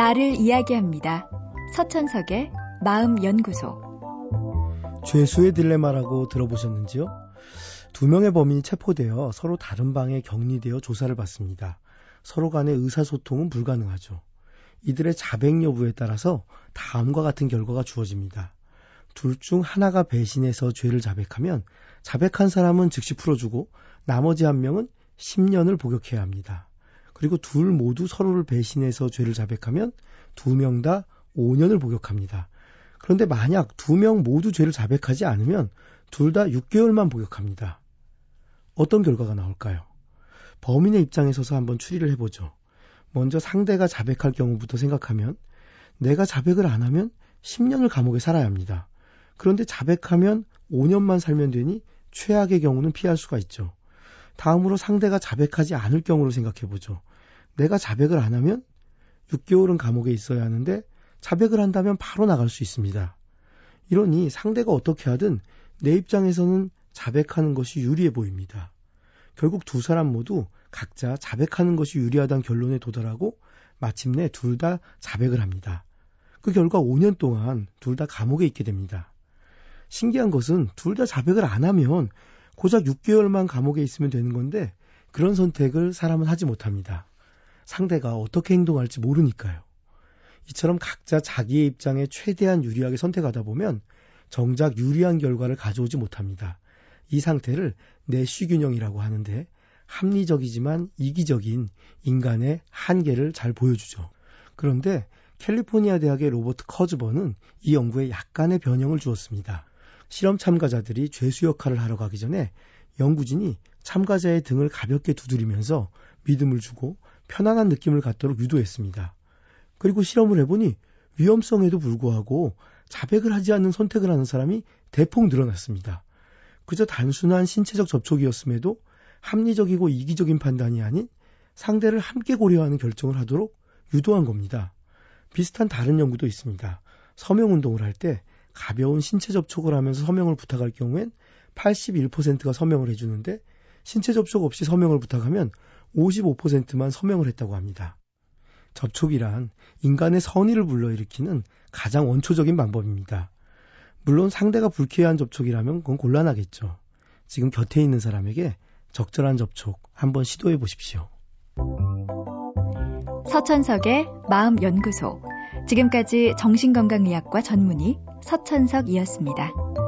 나를 이야기합니다. 서천석의 마음연구소. 죄수의 딜레마라고 들어보셨는지요? 두 명의 범인이 체포되어 서로 다른 방에 격리되어 조사를 받습니다. 서로 간의 의사소통은 불가능하죠. 이들의 자백 여부에 따라서 다음과 같은 결과가 주어집니다. 둘 중 하나가 배신해서 죄를 자백하면 자백한 사람은 즉시 풀어주고 나머지 한 명은 10년을 복역해야 합니다. 그리고 둘 모두 서로를 배신해서 죄를 자백하면 두 명 다 5년을 복역합니다. 그런데 만약 두 명 모두 죄를 자백하지 않으면 둘 다 6개월만 복역합니다. 어떤 결과가 나올까요? 범인의 입장에 서서 한번 추리를 해보죠. 먼저 상대가 자백할 경우부터 생각하면 내가 자백을 안 하면 10년을 감옥에 살아야 합니다. 그런데 자백하면 5년만 살면 되니 최악의 경우는 피할 수가 있죠. 다음으로 상대가 자백하지 않을 경우를 생각해 보죠. 내가 자백을 안 하면 6개월은 감옥에 있어야 하는데 자백을 한다면 바로 나갈 수 있습니다. 이러니 상대가 어떻게 하든 내 입장에서는 자백하는 것이 유리해 보입니다. 결국 두 사람 모두 각자 자백하는 것이 유리하다는 결론에 도달하고 마침내 둘 다 자백을 합니다. 그 결과 5년 동안 둘 다 감옥에 있게 됩니다. 신기한 것은 둘 다 자백을 안 하면 고작 6개월만 감옥에 있으면 되는 건데 그런 선택을 사람은 하지 못합니다. 상대가 어떻게 행동할지 모르니까요. 이처럼 각자 자기의 입장에 최대한 유리하게 선택하다 보면 정작 유리한 결과를 가져오지 못합니다. 이 상태를 내쉬균형이라고 하는데 합리적이지만 이기적인 인간의 한계를 잘 보여주죠. 그런데 캘리포니아 대학의 로버트 커즈버는 이 연구에 약간의 변형을 주었습니다. 실험 참가자들이 죄수 역할을 하러 가기 전에 연구진이 참가자의 등을 가볍게 두드리면서 믿음을 주고 편안한 느낌을 갖도록 유도했습니다. 그리고 실험을 해보니 위험성에도 불구하고 자백을 하지 않는 선택을 하는 사람이 대폭 늘어났습니다. 그저 단순한 신체적 접촉이었음에도 합리적이고 이기적인 판단이 아닌 상대를 함께 고려하는 결정을 하도록 유도한 겁니다. 비슷한 다른 연구도 있습니다. 서명 운동을 할 때 가벼운 신체 접촉을 하면서 서명을 부탁할 경우엔 81%가 서명을 해주는데 신체 접촉 없이 서명을 부탁하면 55%만 서명을 했다고 합니다. 접촉이란 인간의 선의를 불러일으키는 가장 원초적인 방법입니다. 물론 상대가 불쾌한 접촉이라면 그건 곤란하겠죠. 지금 곁에 있는 사람에게 적절한 접촉 한번 시도해 보십시오. 서천석의 마음연구소. 지금까지 정신건강의학과 전문의 서천석이었습니다.